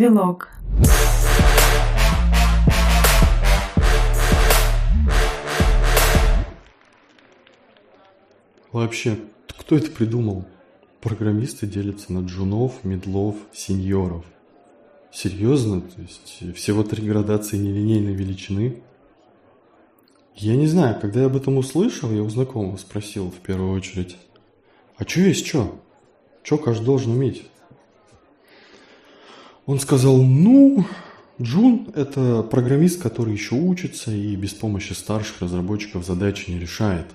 Девилог. Вообще, кто это придумал? Программисты делятся на джунов, медлов, сеньоров. Серьезно? То есть всего три градации нелинейной величины? Я не знаю, когда я об этом услышал, я у знакомого спросил в первую очередь. А что есть что? Что каждый должен уметь? Он сказал, ну, Джун – это программист, который еще учится и без помощи старших разработчиков задачи не решает.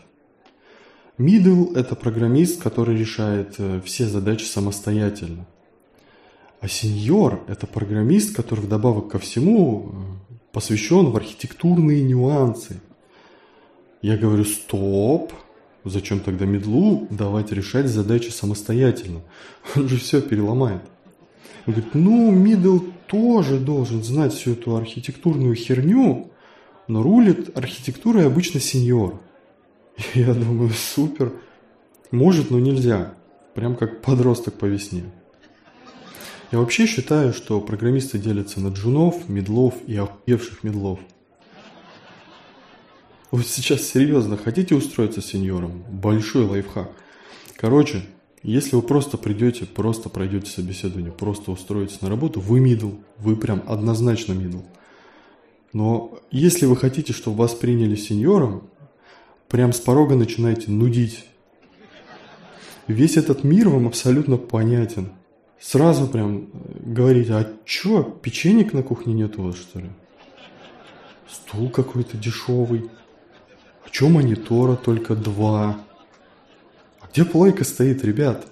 Middle – это программист, который решает э, все задачи самостоятельно. А сеньор – это программист, который вдобавок ко всему э, посвящен в архитектурные нюансы. Я говорю, стоп, зачем тогда мидлу давать решать задачи самостоятельно? Он же все переломает. Он говорит, ну, мидл тоже должен знать всю эту архитектурную херню, но рулит архитектурой обычно сеньор. Я думаю, супер. Может, но нельзя. Прям как подросток по весне. Я вообще считаю, что программисты делятся на джунов, мидлов и охуевших мидлов. Вот сейчас серьезно, хотите устроиться сеньором? Большой лайфхак. Короче, если вы просто придете, просто пройдете собеседование, просто устроитесь на работу, вы мидл, вы прям однозначно мидл. Но если вы хотите, чтобы вас приняли сеньором, прям с порога начинаете нудить. Весь этот мир вам абсолютно понятен. Сразу прям э, говорите, а чё, печенек на кухне нет у вас, что ли? Стул какой-то дешевый. А чё монитора только два? А где плойка стоит, ребят?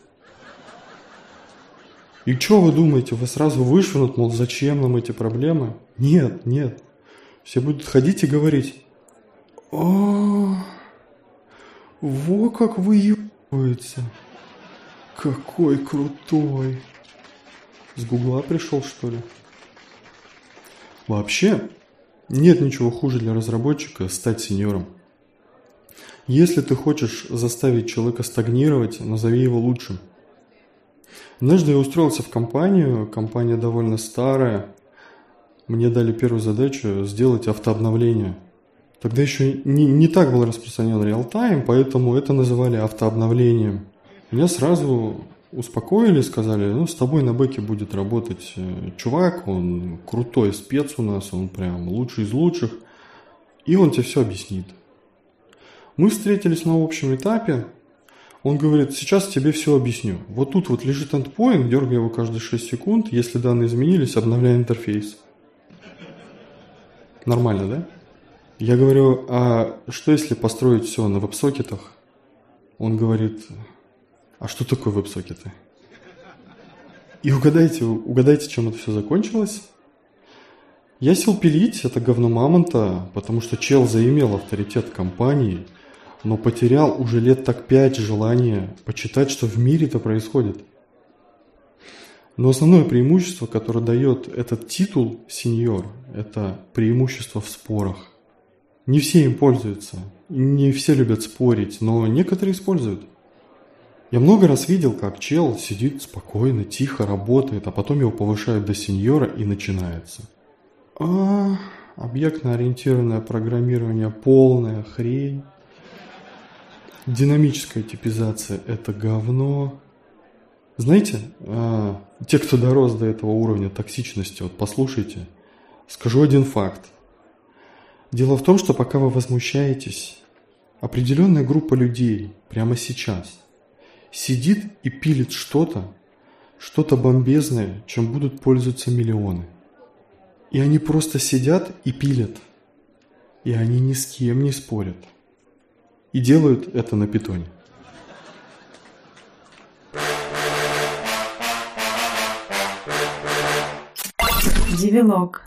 И что вы думаете, вы сразу вышвырнут, мол, зачем нам эти проблемы? Нет, нет. Все будут ходить и говорить, о, во как выебывается. Какой крутой. С гугла пришел, что ли? Вообще, нет ничего хуже для разработчика стать сеньором. Если ты хочешь заставить человека стагнировать, назови его лучшим. Однажды я устроился в компанию, компания довольно старая. Мне дали первую задачу сделать автообновление. Тогда еще не, не так был распространен реал-тайм, поэтому это называли автообновлением. Меня сразу успокоили, сказали, ну, с тобой на бэке будет работать э, чувак, он крутой спец у нас, он прям лучший из лучших, и он тебе все объяснит. Мы встретились на общем этапе, он говорит, сейчас тебе все объясню. Вот тут вот лежит endpoint, дергай его каждые 6 секунд, если данные изменились, обновляй интерфейс. Нормально, да? Я говорю, а что если построить все на веб-сокетах? Он говорит, а что такое веб-сокеты? И угадайте, угадайте, чем это все закончилось? Я сел пилить это говно мамонта, потому что чел заимел авторитет компании – но потерял уже лет так пять желание почитать, что в мире-то происходит. Но основное преимущество, которое дает этот титул сеньор, это преимущество в спорах. Не все им пользуются, не все любят спорить, но некоторые используют. Я много раз видел, как чел сидит спокойно, тихо работает, а потом его повышают до сеньора и начинается. А, объектно-ориентированное программирование полная хрень. Динамическая типизация – это говно. Знаете, а, те, кто дорос до этого уровня токсичности, вот послушайте, скажу один факт. Дело в том, что пока вы возмущаетесь, определенная группа людей прямо сейчас сидит и пилит что-то, что-то бомбезное, чем будут пользоваться миллионы. И они просто сидят и пилят. И они ни с кем не спорят и делают это на питоне. Девилог.